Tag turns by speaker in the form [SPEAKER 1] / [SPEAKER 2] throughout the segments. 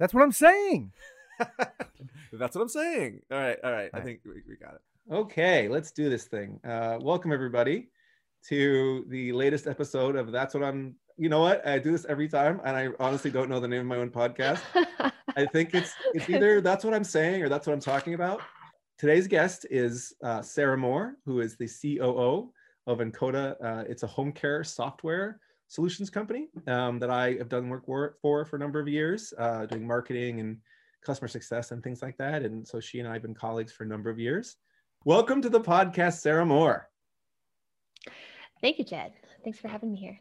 [SPEAKER 1] That's what I'm saying.
[SPEAKER 2] That's what I'm saying. All right, all right. I
[SPEAKER 1] Right.
[SPEAKER 2] think we, we got it.
[SPEAKER 3] Okay, let's do this thing. Uh, welcome everybody to the latest episode of That's What I'm. You know what? I do this every time, and I honestly don't know the name of my own podcast. I think it's it's either That's What I'm Saying or That's What I'm Talking About. Today's guest is uh, Sarah Moore, who is the COO of Ankota. Uh, it's a home care software solutions company um, that I have done work for, for for a number of years, uh, doing marketing and customer success and things like that. And so she and I have been colleagues for a number of years. Welcome to the podcast, Sarah Moore.
[SPEAKER 4] Thank you, Jed. Thanks for having me here.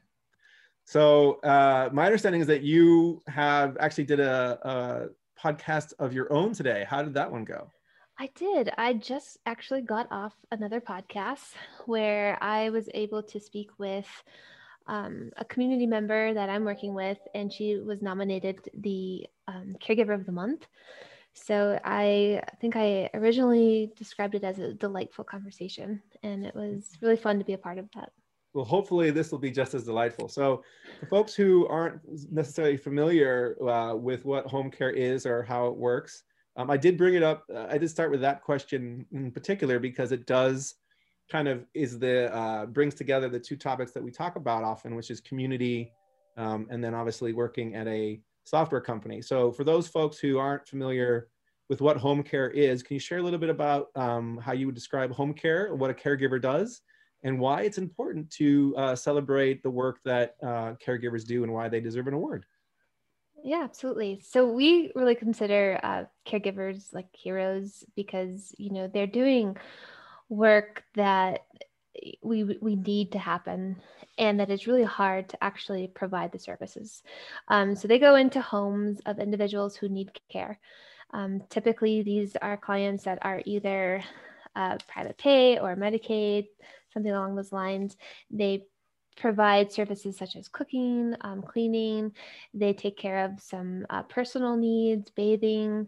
[SPEAKER 3] So uh, my understanding is that you have actually did a, a podcast of your own today. How did that one go?
[SPEAKER 4] I did. I just actually got off another podcast where I was able to speak with um, a community member that I'm working with, and she was nominated the um, Caregiver of the Month. So I think I originally described it as a delightful conversation, and it was really fun to be a part of that.
[SPEAKER 3] Well, hopefully this will be just as delightful. So, for folks who aren't necessarily familiar uh, with what home care is or how it works, um, I did bring it up. Uh, I did start with that question in particular because it does kind of is the uh, brings together the two topics that we talk about often, which is community, um, and then obviously working at a software company. So, for those folks who aren't familiar with what home care is, can you share a little bit about um, how you would describe home care, what a caregiver does? and why it's important to uh, celebrate the work that uh, caregivers do and why they deserve an award.
[SPEAKER 4] Yeah, absolutely. So we really consider uh, caregivers like heroes because you know they're doing work that we we need to happen, and that it's really hard to actually provide the services. Um, so they go into homes of individuals who need care. Um, typically, these are clients that are either uh, private pay or Medicaid, something along those lines. They provide services such as cooking, um, cleaning. They take care of some uh, personal needs, bathing,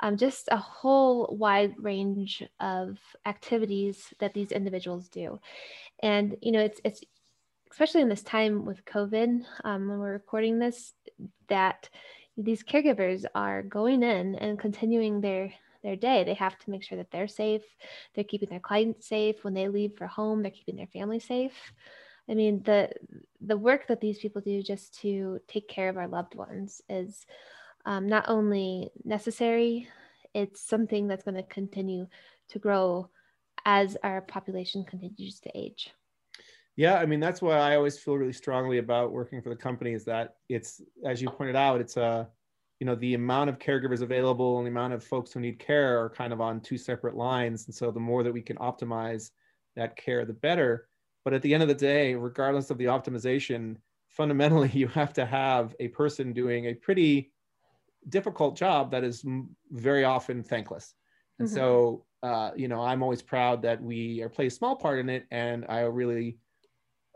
[SPEAKER 4] um, just a whole wide range of activities that these individuals do. And you know, it's it's especially in this time with COVID, um, when we're recording this, that these caregivers are going in and continuing their their day. They have to make sure that they're safe. They're keeping their clients safe when they leave for home. They're keeping their family safe. I mean, the the work that these people do just to take care of our loved ones is um, not only necessary, it's something that's going to continue to grow as our population continues to age.
[SPEAKER 3] Yeah, I mean that's why I always feel really strongly about working for the company is that it's as you pointed out, it's a you know the amount of caregivers available and the amount of folks who need care are kind of on two separate lines and so the more that we can optimize that care the better but at the end of the day regardless of the optimization fundamentally you have to have a person doing a pretty difficult job that is very often thankless and mm-hmm. so uh, you know i'm always proud that we are play a small part in it and i really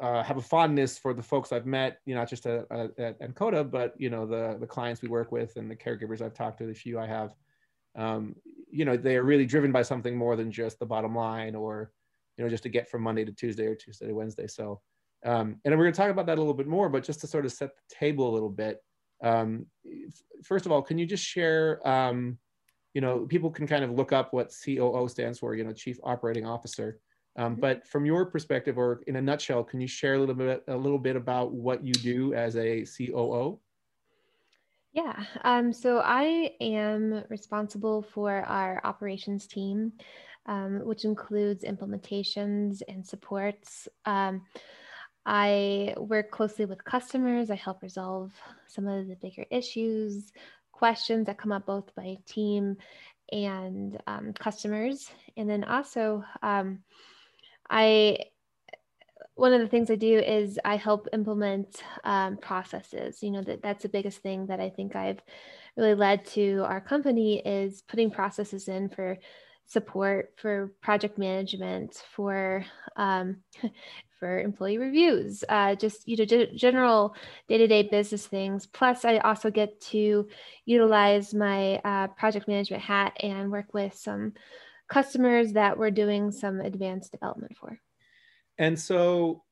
[SPEAKER 3] uh, have a fondness for the folks I've met, you know, not just at, at Ankota, but you know, the the clients we work with and the caregivers I've talked to, the few I have, um, you know, they are really driven by something more than just the bottom line or, you know, just to get from Monday to Tuesday or Tuesday to Wednesday. So, um, and we're going to talk about that a little bit more, but just to sort of set the table a little bit. Um, first of all, can you just share, um, you know, people can kind of look up what COO stands for, you know, Chief Operating Officer. Um, but from your perspective, or in a nutshell, can you share a little bit a little bit about what you do as a COO?
[SPEAKER 4] Yeah, um, so I am responsible for our operations team, um, which includes implementations and supports. Um, I work closely with customers. I help resolve some of the bigger issues, questions that come up both by team and um, customers. And then also, um, I one of the things I do is I help implement um, processes. You know that that's the biggest thing that I think I've really led to our company is putting processes in for support, for project management, for um, for employee reviews, uh, just you know g- general day to day business things. Plus, I also get to utilize my uh, project management hat and work with some customers that we're doing some advanced development for.
[SPEAKER 3] And so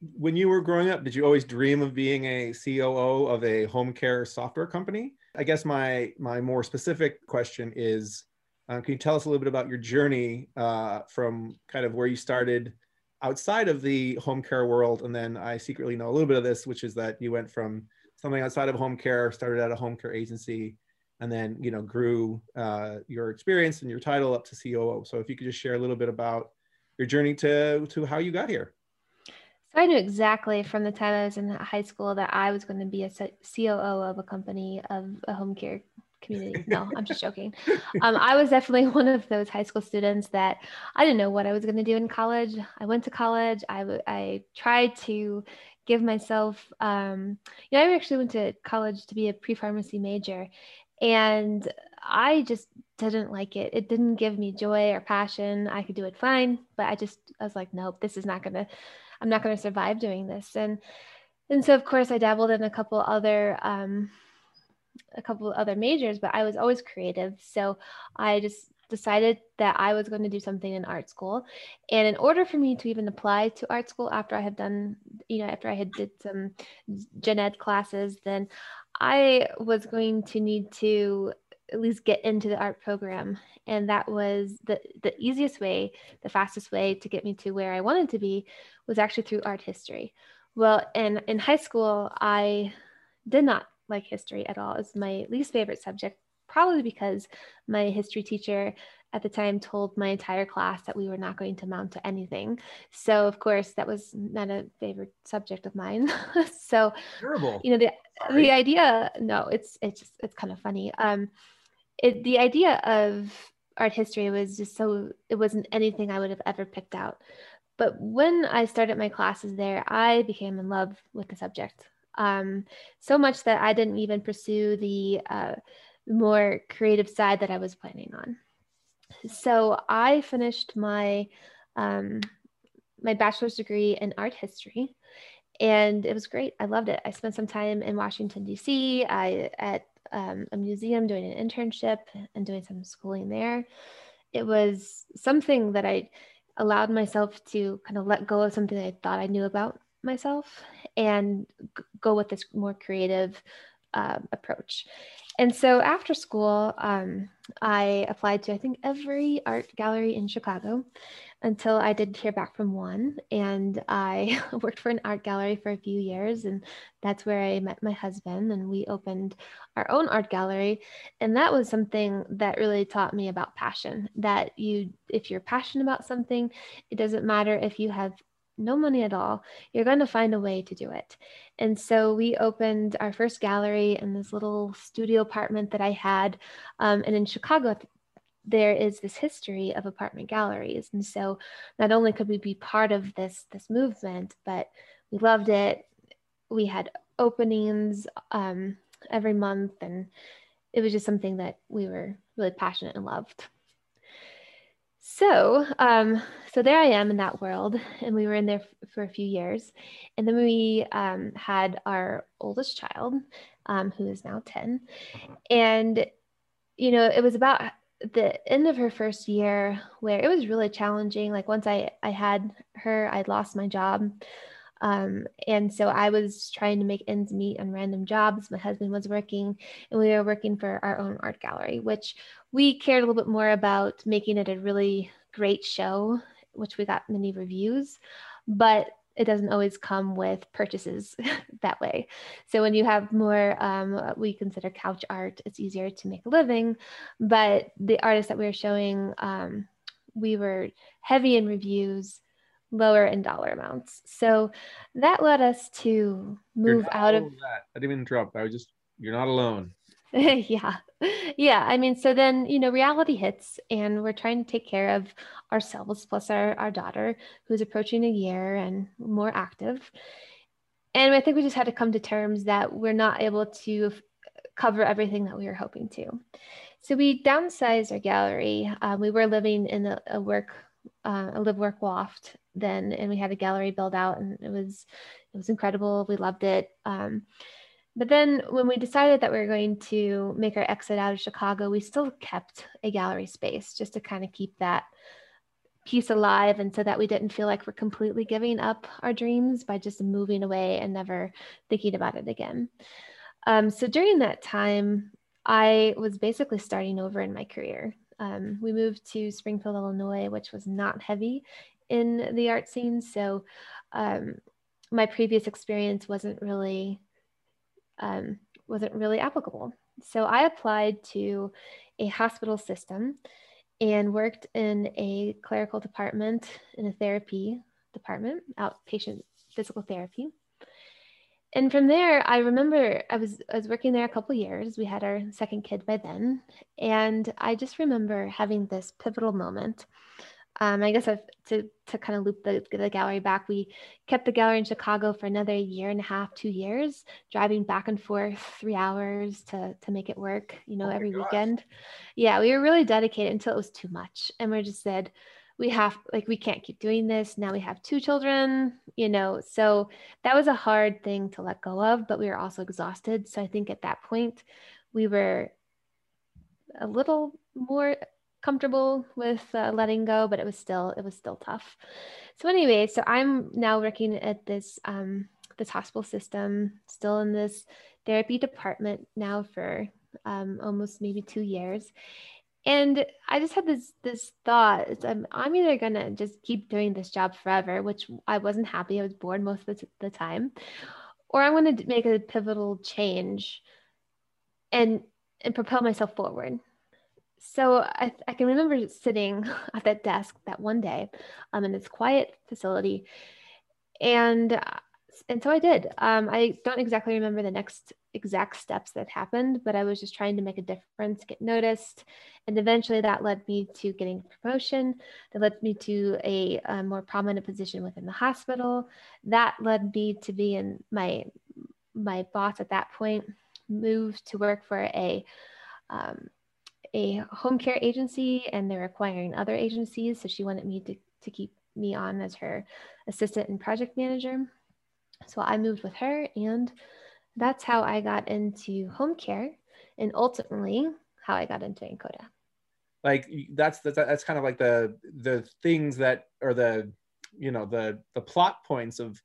[SPEAKER 3] when you were growing up, did you always dream of being a COO of a home care software company? I guess my my more specific question is, uh, can you tell us a little bit about your journey uh, from kind of where you started outside of the home care world, and then I secretly know a little bit of this, which is that you went from something outside of home care, started at a home care agency, and then you know grew uh, your experience and your title up to COO. So if you could just share a little bit about your journey to to how you got here.
[SPEAKER 4] So I knew exactly from the time I was in high school that I was going to be a COO of a company of a home care community. No, I'm just joking. Um, I was definitely one of those high school students that I didn't know what I was going to do in college. I went to college. I, I tried to give myself, um, you know, I actually went to college to be a pre pharmacy major. And I just didn't like it. It didn't give me joy or passion. I could do it fine, but I just, I was like, nope, this is not going to I'm not going to survive doing this. And and so of course I dabbled in a couple other um, a couple other majors, but I was always creative. So I just decided that I was going to do something in art school. And in order for me to even apply to art school after I had done, you know, after I had did some gen ed classes, then I was going to need to at least get into the art program and that was the the easiest way the fastest way to get me to where i wanted to be was actually through art history well in in high school i did not like history at all it's my least favorite subject probably because my history teacher at the time told my entire class that we were not going to amount to anything so of course that was not a favorite subject of mine so
[SPEAKER 3] terrible
[SPEAKER 4] you know the Sorry. the idea no it's it's just it's kind of funny um it, the idea of art history was just so it wasn't anything I would have ever picked out. But when I started my classes there, I became in love with the subject. Um, so much that I didn't even pursue the uh, more creative side that I was planning on. So I finished my um, my bachelor's degree in art history, and it was great. I loved it. I spent some time in Washington D.C. I at um, a museum doing an internship and doing some schooling there. It was something that I allowed myself to kind of let go of something I thought I knew about myself and g- go with this more creative uh, approach. And so after school, um, I applied to, I think, every art gallery in Chicago until I did hear back from one. And I worked for an art gallery for a few years. And that's where I met my husband. And we opened our own art gallery. And that was something that really taught me about passion that you, if you're passionate about something, it doesn't matter if you have no money at all, you're going to find a way to do it. And so we opened our first gallery in this little studio apartment that I had. Um, and in Chicago, there is this history of apartment galleries. And so not only could we be part of this, this movement, but we loved it. We had openings um, every month, and it was just something that we were really passionate and loved. So, um, so there I am in that world, and we were in there f- for a few years, and then we um, had our oldest child, um, who is now ten, and you know it was about the end of her first year where it was really challenging. Like once I I had her, I'd lost my job. Um, and so I was trying to make ends meet on random jobs. My husband was working, and we were working for our own art gallery, which we cared a little bit more about making it a really great show, which we got many reviews. But it doesn't always come with purchases that way. So when you have more, um, we consider couch art, it's easier to make a living. But the artists that we were showing, um, we were heavy in reviews lower in dollar amounts. So that led us to move out of
[SPEAKER 3] that. I didn't interrupt. I was just you're not alone.
[SPEAKER 4] yeah. Yeah. I mean, so then, you know, reality hits and we're trying to take care of ourselves plus our, our daughter who's approaching a year and more active. And I think we just had to come to terms that we're not able to f- cover everything that we were hoping to. So we downsized our gallery. Um, we were living in a, a work uh, a live work loft then and we had a gallery build out and it was it was incredible. We loved it. Um, but then when we decided that we were going to make our exit out of chicago we still kept a gallery space just to kind of keep that piece alive and so that we didn't feel like we're completely giving up our dreams by just moving away and never thinking about it again. Um, so during that time I was basically starting over in my career. Um, we moved to Springfield, Illinois, which was not heavy in the art scene. So um, my previous experience wasn't really um, wasn't really applicable. So I applied to a hospital system and worked in a clerical department in a therapy department, outpatient physical therapy. And from there, I remember I was I was working there a couple years. We had our second kid by then, and I just remember having this pivotal moment um, I guess I've, to to kind of loop the, the gallery back, we kept the gallery in Chicago for another year and a half, two years, driving back and forth three hours to to make it work. You know, oh every gosh. weekend. Yeah, we were really dedicated until it was too much, and we just said we have like we can't keep doing this now we have two children you know so that was a hard thing to let go of but we were also exhausted so i think at that point we were a little more comfortable with uh, letting go, but it was still it was still tough. So anyway, so I'm now working at this um, this hospital system, still in this therapy department now for um, almost maybe two years. And I just had this this thought: I'm, I'm either gonna just keep doing this job forever, which I wasn't happy. I was bored most of the, the time, or I'm gonna make a pivotal change and and propel myself forward so I, I, can remember sitting at that desk that one day um, in this quiet facility and uh, and so i did. Um, i don't exactly remember the next exact steps that happened but i was just trying to make a difference get noticed and eventually that led me to getting promotion that led me to a, a more prominent position within the hospital. That led me to be in my my boss at that point moved to work for a um, a home care agency and they're acquiring other agencies. So she wanted me to, to keep me on as her assistant and project manager. So I moved with her, and that's how I got into home care and ultimately how I got into Ankota.
[SPEAKER 3] Like that's that's that's kind of like the the things that are the you know the the plot points of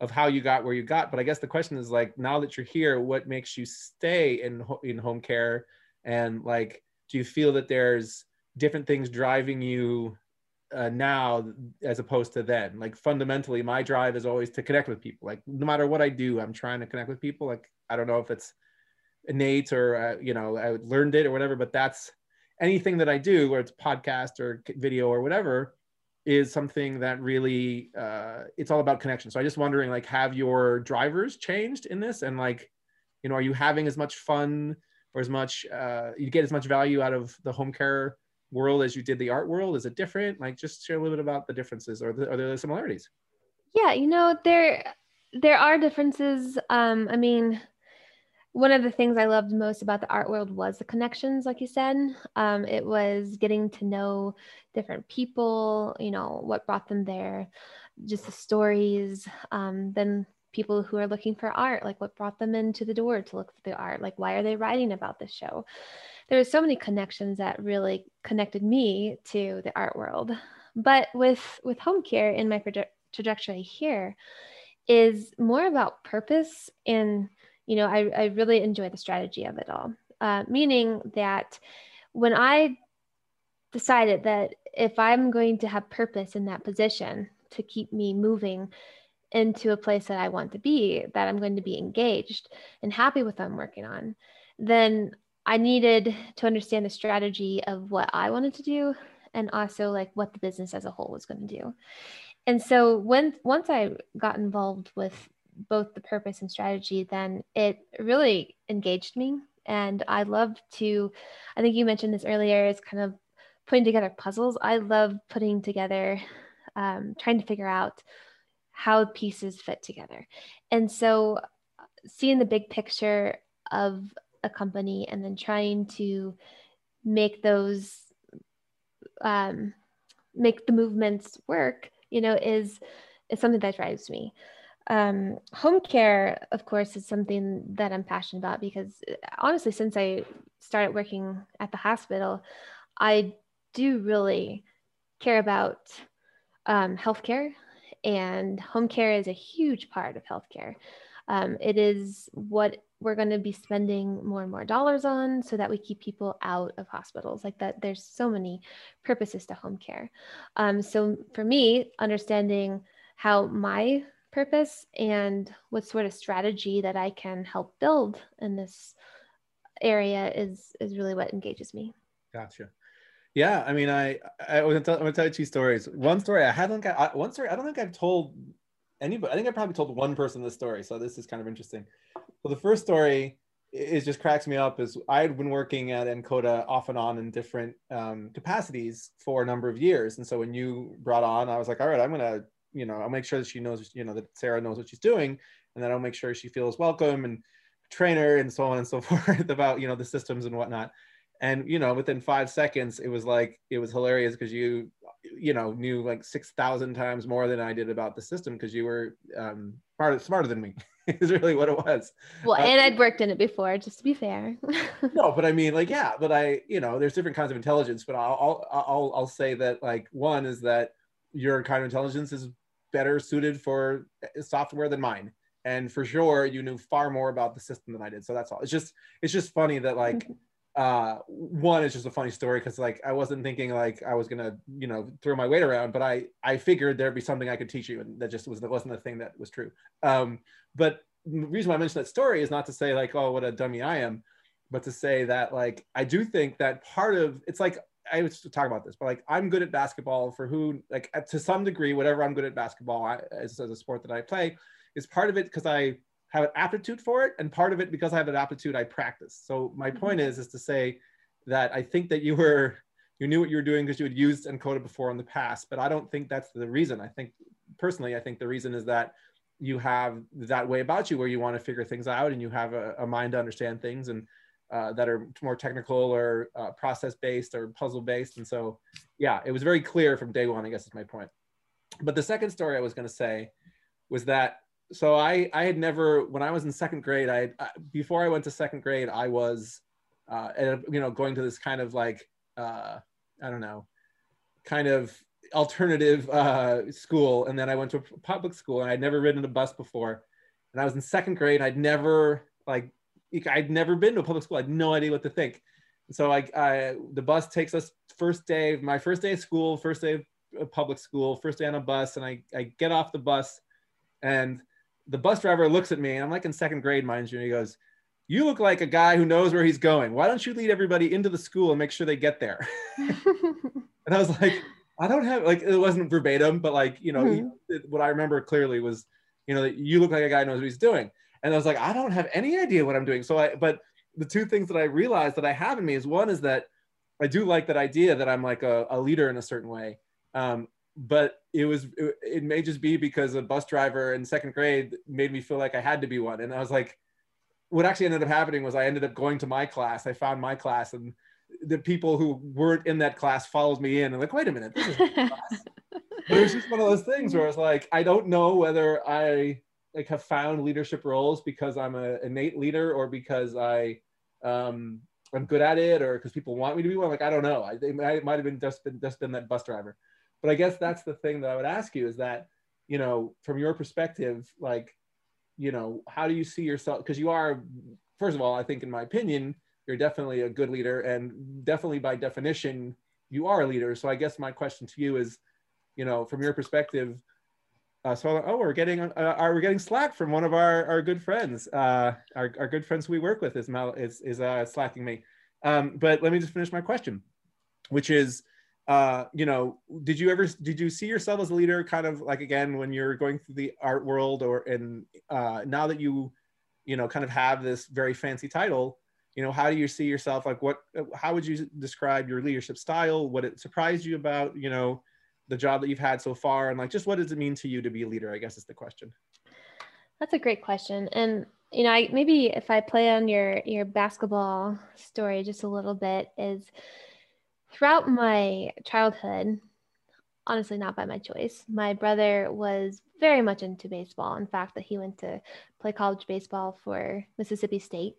[SPEAKER 3] of how you got where you got. But I guess the question is like now that you're here, what makes you stay in in home care and like do you feel that there's different things driving you uh, now as opposed to then? Like fundamentally my drive is always to connect with people. Like no matter what i do i'm trying to connect with people. Like i don't know if it's innate or uh, you know i learned it or whatever but that's anything that i do whether it's podcast or video or whatever is something that really uh, it's all about connection. So i'm just wondering like have your drivers changed in this? And like you know are you having as much fun or as much uh, you get as much value out of the home care world as you did the art world? Is it different? Like, just share a little bit about the differences, or the, are there similarities?
[SPEAKER 4] Yeah, you know there there are differences. Um, I mean, one of the things I loved most about the art world was the connections, like you said. Um, it was getting to know different people, you know, what brought them there, just the stories. Um, then people who are looking for art like what brought them into the door to look for the art? Like why are they writing about this show? There are so many connections that really connected me to the art world. But with with home care in my proje- trajectory here is more about purpose and you know i, I really enjoy the strategy of it all. Uh, meaning that when i decided that if i'm going to have purpose in that position to keep me moving into a place that I want to be, that I'm going to be engaged and happy with what I'm working on, then I needed to understand the strategy of what I wanted to do and also like what the business as a whole was going to do. And so when once I got involved with both the purpose and strategy, then it really engaged me. And I love to, I think you mentioned this earlier, is kind of putting together puzzles. I love putting together, um, trying to figure out how pieces fit together. And so seeing the big picture of a company and then trying to make those um, make the movements work, you know, is is something that drives me. Um, home care, of course, is something that I'm passionate about because honestly, since I started working at the hospital, I do really care about um, healthcare and home care is a huge part of healthcare. Um, it is what we're going to be spending more and more dollars on so that we keep people out of hospitals like that there's so many purposes to home care. Um, so for me understanding how my purpose and what sort of strategy that i can help build in this area is is really what engages me.
[SPEAKER 3] Gotcha yeah i mean i i was gonna gonna tell you two stories one story i haven't got I, one story i don't think i've told anybody i think i probably told one person this story so this is kind of interesting well, the first story is just cracks me up is I had been working at Ankota off and on in different um, capacities for a number of years. And so when you brought on, I was like, all right, I'm to, you know, I'll make sure that she knows, you know, that Sarah knows what she's doing. And then I'll make sure she feels welcome and trainer and so on and so forth about, you know, the systems and whatnot. And, you know, within five seconds, it was like, it was hilarious because you, you know, knew like 6,000 times more than I did about the system because you were um, smarter, smarter than me. is really what it was.
[SPEAKER 4] Well, uh, and I'd worked in it before, just to be fair.
[SPEAKER 3] no, but I mean, like, yeah, but I, you know, there's different kinds of intelligence, but I'll, I'll, I'll, I'll say that like one is that your kind of intelligence is better suited for eh, software than mine, and for sure, you knew far more about the system than I did. So that's all. It's just, it's just funny that like. Uh one is just a funny story because like i wasn't thinking like i was gonna you know throw my weight around but i i figured there'd be something i could teach you and that just was that wasn't the thing that was true. Um but the reason why I mentioned that story is not to say like, oh, what a dummy I am, but to say that like I do think that part of it's like I was to talk about this, but like I'm good at basketball for who like to some degree, whatever I'm good at basketball I, as, as a sport that I play is part of it because I have an aptitude for it, and part of it because I have an aptitude I practice. So my mm-hmm. point is is to say that I think that you were you knew what you were doing because you had used Ankota before in the past, but I don't think that's the reason. I think personally, I think the reason is that you have that way about you where you want to figure things out and you have a, a mind to understand things and uh, that are more technical or uh, process based or puzzle based. And so, yeah, it was very clear from day one, I guess is my point. But the second story I was going to say was that, so I, I had never, when I was in second grade, I, I before I went to second grade, I was, uh, you know, going to this kind of like, uh, I don't know, kind of alternative uh, school, and then I went to a public school, and I'd never ridden a bus before. And I was in second grade. I'd never like I'd never been to a public school. I had no idea what to think. And so I, I the bus takes us first day, my first day of school, first day of public school, first day on a bus, and I, I get off the bus, and the bus driver looks at me, and I'm like in second grade, mind you, and he goes, "You look like a guy who knows where he's going. Why don't you lead everybody into the school and make sure they get there?" and I was like, I don't have like it wasn't verbatim, but like you know mm-hmm. what I remember clearly was you know you look like a guy knows what he's doing, and I was like I don't have any idea what I'm doing. So I but the two things that I realized that I have in me is one is that I do like that idea that I'm like a, a leader in a certain way, um, but it was it, it may just be because a bus driver in second grade made me feel like I had to be one, and I was like, what actually ended up happening was I ended up going to my class. I found my class and the people who weren't in that class followed me in and like, wait a minute, this is class. but it was just one of those things where it's like, I don't know whether I like have found leadership roles because I'm an innate leader or because I um I'm good at it or because people want me to be one. Like I don't know. I, I might have been just been just been that bus driver. But I guess that's the thing that I would ask you is that, you know, from your perspective, like, you know, how do you see yourself? Because you are, first of all, I think in my opinion, you're definitely a good leader and definitely by definition you are a leader. So i guess my question to you is you know from your perspective uh, so oh we're getting uh, are we getting slack from one of our, our good friends? Uh, our, our good friends we work with is Mal, is, is uh, slacking me. Um, but let me just finish my question which is uh, you know did you ever did you see yourself as a leader kind of like again when you're going through the art world or and uh, now that you you know kind of have this very fancy title you know how do you see yourself? Like what how would you describe your leadership style? What it surprised you about you know the job that you've had so far? And like just what does it mean to you to be a leader i guess is the question.
[SPEAKER 4] That's a great question. And you know i maybe if i play on your your basketball story just a little bit is throughout my childhood honestly not by my choice my brother was very much into baseball in fact that he went to play college baseball for mississippi state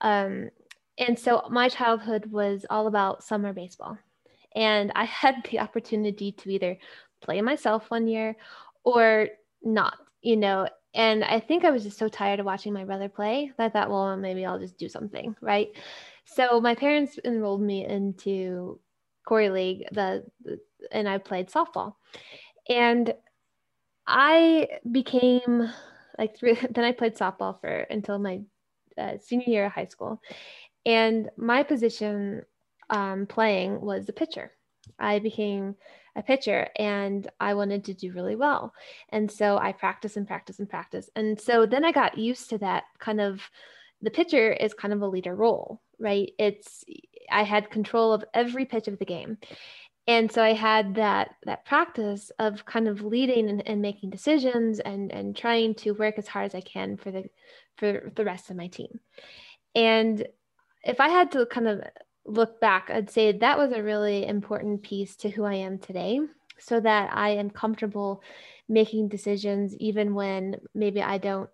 [SPEAKER 4] um, and so my childhood was all about summer baseball. And I had the opportunity to either play myself one year or not, you know. and I think I was just so tired of watching my brother play that I thought, well, maybe I'll just do something, right? So my parents enrolled me into Khoury League, the, the and I played softball, and I became like through, then I played softball for until my uh, senior year of high school, and my position um, playing was the pitcher. I became a pitcher and I wanted to do really well. And so I practice and practice and practice. And so then I got used to that kind of the pitcher is kind of a leader role, right? It's I had control of every pitch of the game. And so I had that that practice of kind of leading and, and making decisions and and trying to work as hard as I can for the for the rest of my team. And if I had to kind of look back, I'd say that was a really important piece to who I am today so that I am comfortable making decisions even when maybe I don't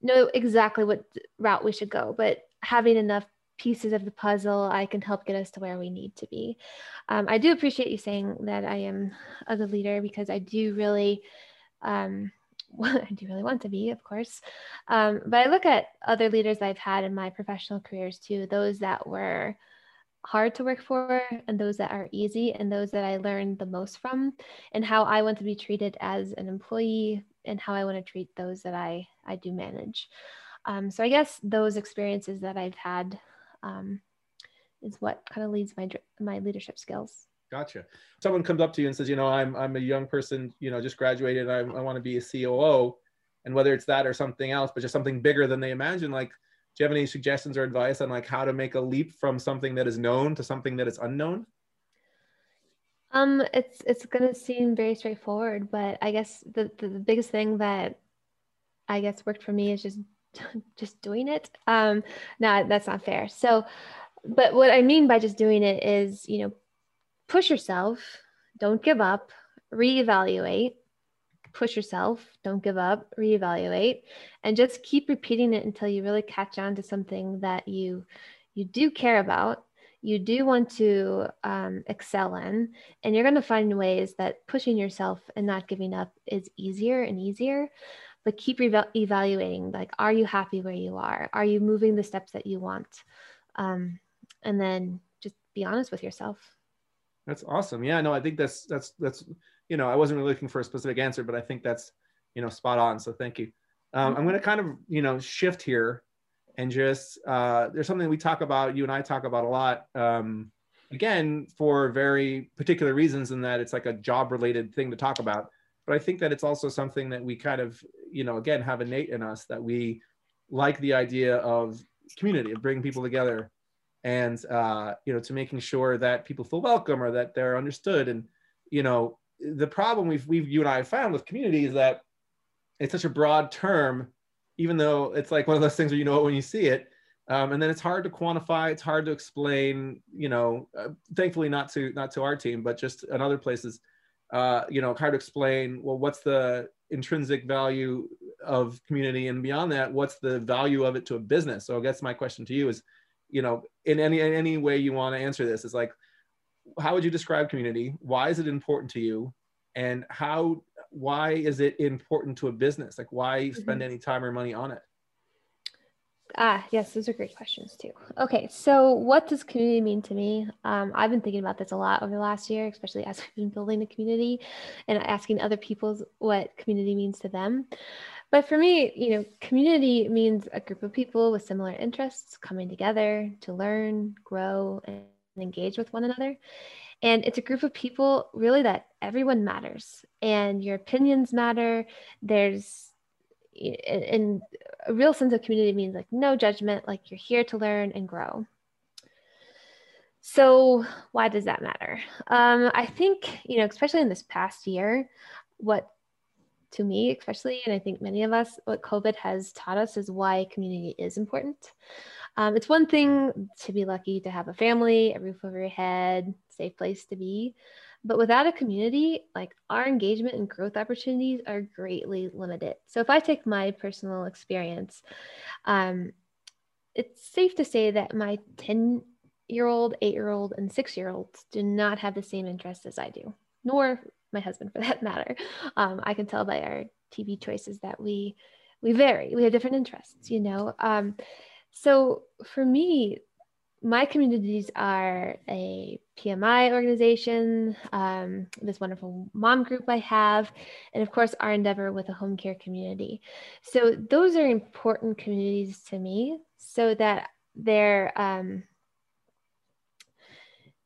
[SPEAKER 4] know exactly what route we should go, but having enough pieces of the puzzle, I can help get us to where we need to be. Um, I do appreciate you saying that I am a good leader because I do really, um, I do really want to be, of course. Um, but I look at other leaders I've had in my professional careers too, those that were hard to work for and those that are easy and those that I learned the most from and how I want to be treated as an employee and how I want to treat those that I I do manage. Um, so I guess those experiences that I've had um, is what kind of leads my my leadership skills.
[SPEAKER 3] Gotcha. Someone comes up to you and says, you know, I'm I'm a young person, you know, just graduated. I, I want to be a COO, and whether it's that or something else, but just something bigger than they imagine, like do you have any suggestions or advice on like how to make a leap from something that is known to something that is unknown?
[SPEAKER 4] Um, it's it's gonna seem very straightforward, but I guess the, the, the biggest thing that I guess worked for me is just just doing it. Um, no, that's not fair. So, but what I mean by just doing it is, you know, push yourself, don't give up, reevaluate, push yourself, don't give up, reevaluate, and just keep repeating it until you really catch on to something that you you do care about, you do want to um, excel in, and you're going to find ways that pushing yourself and not giving up is easier and easier. But keep re- evaluating. Like, are you happy where you are? Are you moving the steps that you want? Um, and then just be honest with yourself.
[SPEAKER 3] That's awesome. Yeah, no, I think that's that's that's you know, I wasn't really looking for a specific answer, but I think that's, you know, spot on. So thank you. Um, I'm going to kind of, you know, shift here and just, uh, there's something we talk about, you and I talk about a lot. Um, again, for very particular reasons in that it's like a job related thing to talk about. But I think that it's also something that we kind of, you know, again, have innate in us that we like the idea of community, of bringing people together and, uh, you know, to making sure that people feel welcome or that they're understood. And, you know, the problem we've, we've you and I have found with community is that it's such a broad term, even though it's like one of those things where you know it when you see it. Um, and then it's hard to quantify. It's hard to explain. You know, uh, thankfully not to not to our team, but just in other places. Uh, you know, hard to explain. Well, what's the intrinsic value of community, and beyond that, what's the value of it to a business? So I guess my question to you is, you know, in any in any way you want to answer this, is like, how would you describe community? Why is it important to you? And how why is it important to a business? Like why spend mm-hmm. any time or money on it?
[SPEAKER 4] Ah, yes, those are great questions too. Okay, so what does community mean to me? Um, I've been thinking about this a lot over the last year, especially as we've been building the community and asking other people what community means to them. But for me, you know, community means a group of people with similar interests coming together to learn, grow, and engage with one another. And it's a group of people really that everyone matters and your opinions matter. There's in a real sense of community means like no judgment, like you're here to learn and grow. So why does that matter? Um, I think, you know, especially in this past year, what to me, especially, and I think many of us, what COVID has taught us is why community is important. Um, it's one thing to be lucky to have a family, a roof over your head, safe place to be. But without a community, like our engagement and growth opportunities are greatly limited. So if I take my personal experience, um, it's safe to say that my 10 year old, eight year old, and six year olds do not have the same interests as I do, nor my husband for that matter. Um, I can tell by our TV choices that we we vary. We have different interests, you know. Um, so for me, my communities are a PMI organization, um, this wonderful mom group I have, and of course, our endeavor with a home care community. So, those are important communities to me so that they're, um,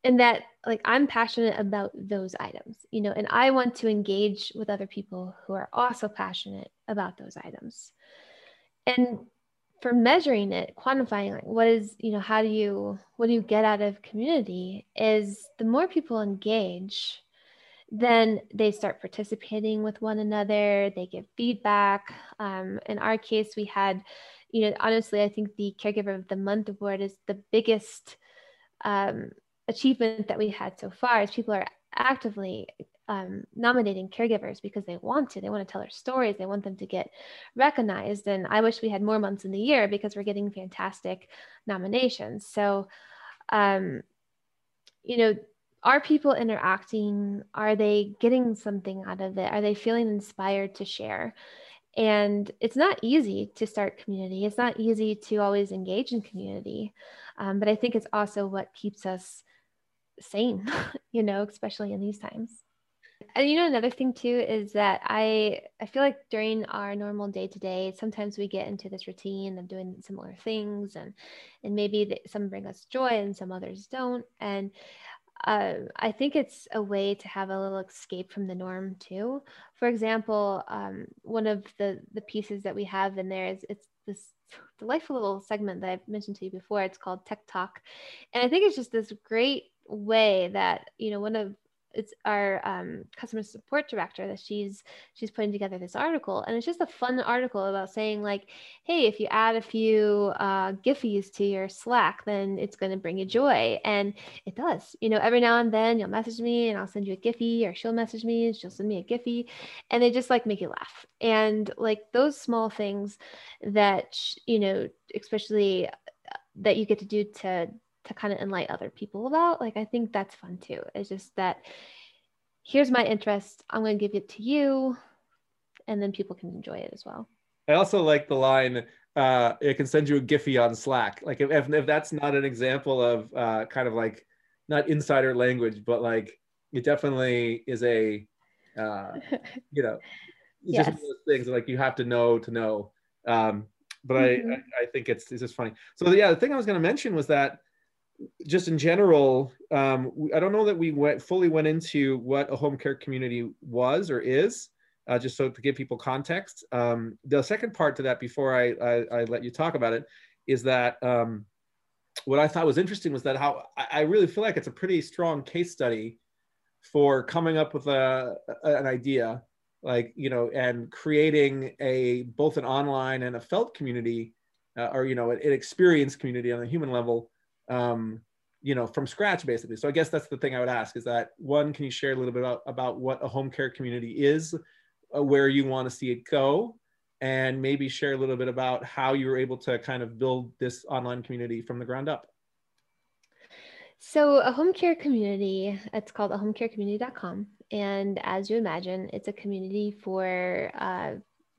[SPEAKER 4] and that like I'm passionate about those items, you know, and I want to engage with other people who are also passionate about those items. And for measuring it quantifying like what is you know how do you what do you get out of community is the more people engage then they start participating with one another they give feedback. Um, in our case we had you know honestly i think the caregiver of the month award is the biggest um, achievement that we had so far as people are actively um, nominating caregivers because they want to. They want to tell their stories. They want them to get recognized. And I wish we had more months in the year because we're getting fantastic nominations. So, um, you know, are people interacting? Are they getting something out of it? Are they feeling inspired to share? And it's not easy to start community. It's not easy to always engage in community. Um, but I think it's also what keeps us sane, you know, especially in these times. And you know another thing too is that I I feel like during our normal day to day, sometimes we get into this routine of doing similar things, and and maybe some bring us joy and some others don't. And uh, I think it's a way to have a little escape from the norm too. For example, um, one of the the pieces that we have in there is it's this delightful little segment that I've mentioned to you before. It's called Tech Talk, and I think it's just this great way that you know one of it's our um, customer support director that she's she's putting together this article. And it's just a fun article about saying like hey if you add a few uh, giphies to your slack then it's going to bring you joy. And it does. You know every now and then you'll message me and i'll send you a giphy or she'll message me and she'll send me a giphy and they just like make you laugh. And like those small things that you know especially uh, that you get to do to to kind of enlighten other people about. Like, I think that's fun too. It's just that here's my interest. I'm going to give it to you. And then people can enjoy it as well.
[SPEAKER 3] I also like the line, uh, it can send you a Giphy on Slack. Like, if, if, that's not an example of uh, kind of like, not insider language, but like, it definitely is a, uh, you know, yes. just those things like you have to know to know. Um, but mm-hmm. I, I think it's, it's just funny. So yeah, the thing I was going to mention was that just in general, um, I don't know that we went fully went into what a home care community was or is, uh, just so to give people context. Um, the second part to that, before I, I, I, let you talk about it, is that um, what I thought was interesting was that how I really feel like it's a pretty strong case study for coming up with a, an idea, like you know, and creating a both an online and a felt community, uh, or you know, an, an experience community on a human level um, you know, from scratch basically. So I guess that's the thing I would ask is that one, can you share a little bit about, about what a home care community is, uh, where you want to see it go, and maybe share a little bit about how you were able to kind of build this online community from the ground up.
[SPEAKER 4] So a home care community, it's called a homecarecommunity.com. And as you imagine, it's a community for uh,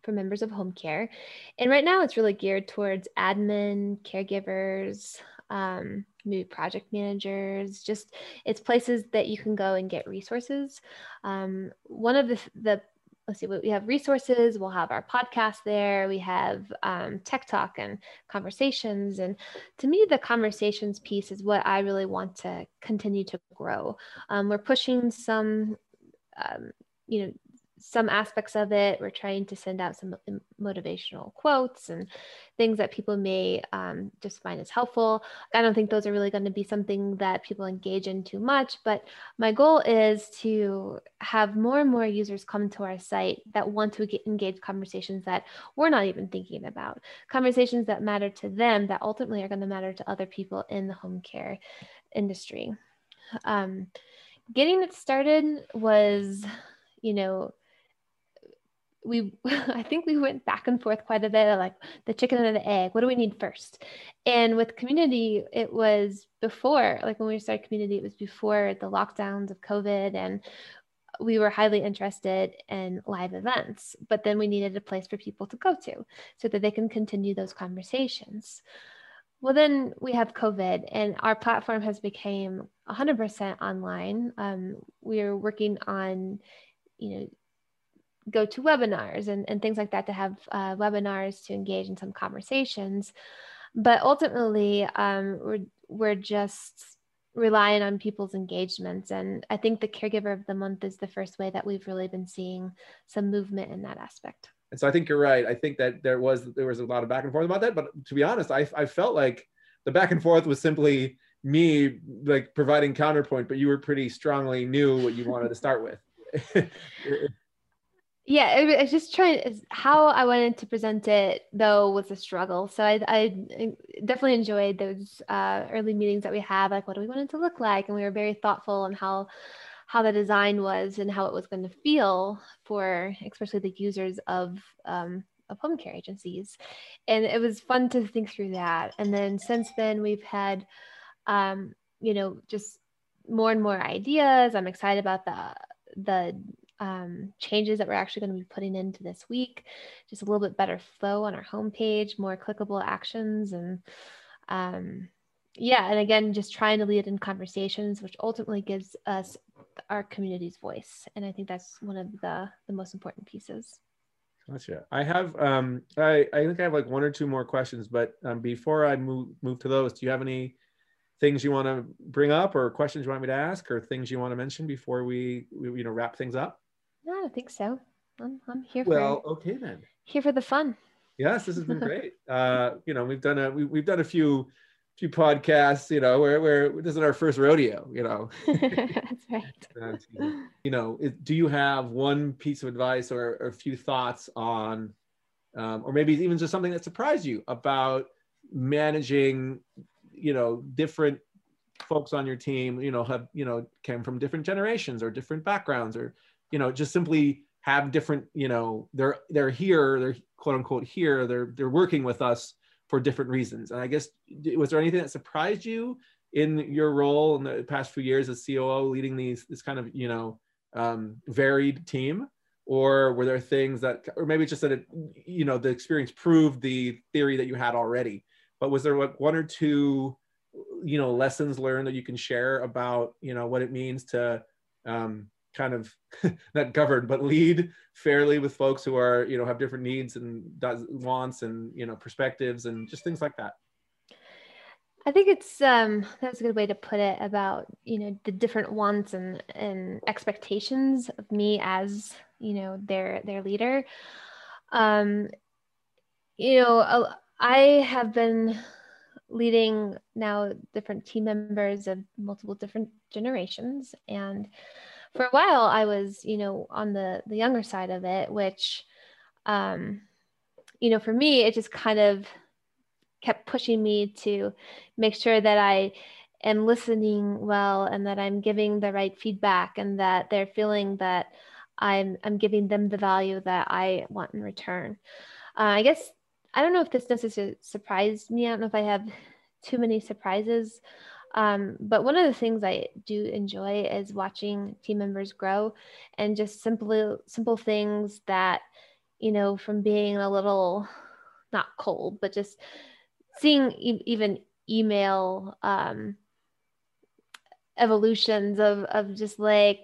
[SPEAKER 4] for members of home care. And right now it's really geared towards admin, caregivers, um, maybe project managers, just it's places that you can go and get resources. Um, one of the, the let's see, we have resources, we'll have our podcast there, we have um, tech talk and conversations. And to me, the conversations piece is what I really want to continue to grow. Um, we're pushing some, um, you know, some aspects of it. We're trying to send out some motivational quotes and things that people may um, just find as helpful. I don't think those are really going to be something that people engage in too much, but my goal is to have more and more users come to our site that want to engage conversations that we're not even thinking about, conversations that matter to them that ultimately are going to matter to other people in the home care industry. Um, getting it started was, you know, we i think we went back and forth quite a bit like the chicken and the egg what do we need first and with community it was before like when we started community it was before the lockdowns of covid and we were highly interested in live events, but then we needed a place for people to go to so that they can continue those conversations. Well, then we have COVID, and our platform has become 100% online. Um, we are working on, you know, go to webinars and, and things like that to have uh, webinars to engage in some conversations. But ultimately, um, we're, we're just relying on people's engagements. And I think the caregiver of the month is the first way that we've really been seeing some movement in that aspect.
[SPEAKER 3] And so I think you're right. I think that there was there was a lot of back and forth about that. But to be honest, I, I felt like the back and forth was simply me like providing counterpoint, but you were pretty strongly knew what you wanted to start with.
[SPEAKER 4] yeah I, was just trying how i wanted to present it though was a struggle. So i, I definitely enjoyed those uh, early meetings that we had like what do we want it to look like? And we were very thoughtful on how how the design was and how it was going to feel for especially the users of um, of home care agencies. And it was fun to think through that. And then since then we've had um, you know just more and more ideas. I'm excited about the the um, changes that we're actually going to be putting into this week. Just a little bit better flow on our homepage, more clickable actions, and um, yeah, and again, just trying to lead in conversations, which ultimately gives us our community's voice. And I think that's one of the the most important pieces.
[SPEAKER 3] Gotcha. I have um I, I think I have like one or two more questions, but um, before I move move to those, do you have any things you want to bring up or questions you want me to ask or things you want to mention before we, we you know wrap things up?
[SPEAKER 4] No, I don't think so. I'm, I'm here
[SPEAKER 3] well, for Well, okay then.
[SPEAKER 4] Here for the fun.
[SPEAKER 3] Yes, this has been great. uh, you know, we've done a we, we've done a few few podcasts, you know, where where this is our first rodeo, you know.
[SPEAKER 4] That's right.
[SPEAKER 3] you know, do you have one piece of advice or, or a few thoughts on, um, or maybe even just something that surprised you about managing, you know, different folks on your team, you know, have you know came from different generations or different backgrounds or you know just simply have different you know they're they're here they're quote unquote here they're they're working with us for different reasons. And i guess was there anything that surprised you in your role in the past few years as coo leading these this kind of you know um, varied team? Or were there things that or maybe just that it, you know the experience proved the theory that you had already. But was there like one or two you know lessons learned that you can share about you know what it means to um, kind of not govern but lead fairly with folks who are you know have different needs and wants and you know perspectives and just things like that.
[SPEAKER 4] I think it's um that's a good way to put it about you know the different wants and and expectations of me as you know their their leader. Um you know i have been leading now different team members of multiple different generations and for a while I was, you know, on the the younger side of it, which um, you know, for me, it just kind of kept pushing me to make sure that I am listening well and that I'm giving the right feedback and that they're feeling that I'm I'm giving them the value that I want in return. Uh, I guess I don't know if this necessarily surprised me. I don't know if I have too many surprises. Um, but one of the things I do enjoy is watching team members grow and just simply simple things that, you know, from being a little not cold, but just seeing e- even email um, evolutions of, of just like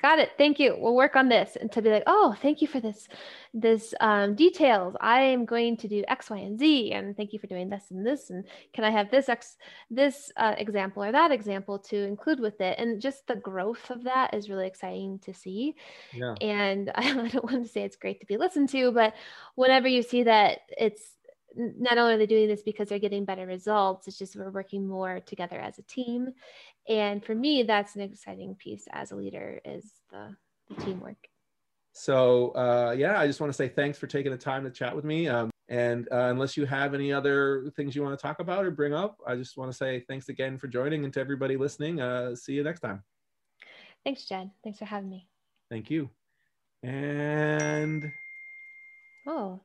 [SPEAKER 4] got it. Thank you. We'll work on this and to be like oh thank you for this this um, details. I am going to do x y and z and thank you for doing this and this and can i have this x this uh, example or that example to include with it? And just the growth of that is really exciting to see. Yeah. and i don't want to say it's great to be listened to but whenever you see that it's not only are they doing this because they're getting better results, it's just we're working more together as a team. And for me, that's an exciting piece as a leader is the, the teamwork.
[SPEAKER 3] So uh, yeah, I just want to say thanks for taking the time to chat with me. Um, and uh, unless you have any other things you want to talk about or bring up, I just want to say thanks again for joining and to everybody listening. Uh, see you next time.
[SPEAKER 4] Thanks, Jed. Thanks for having me.
[SPEAKER 3] Thank you. And
[SPEAKER 4] oh.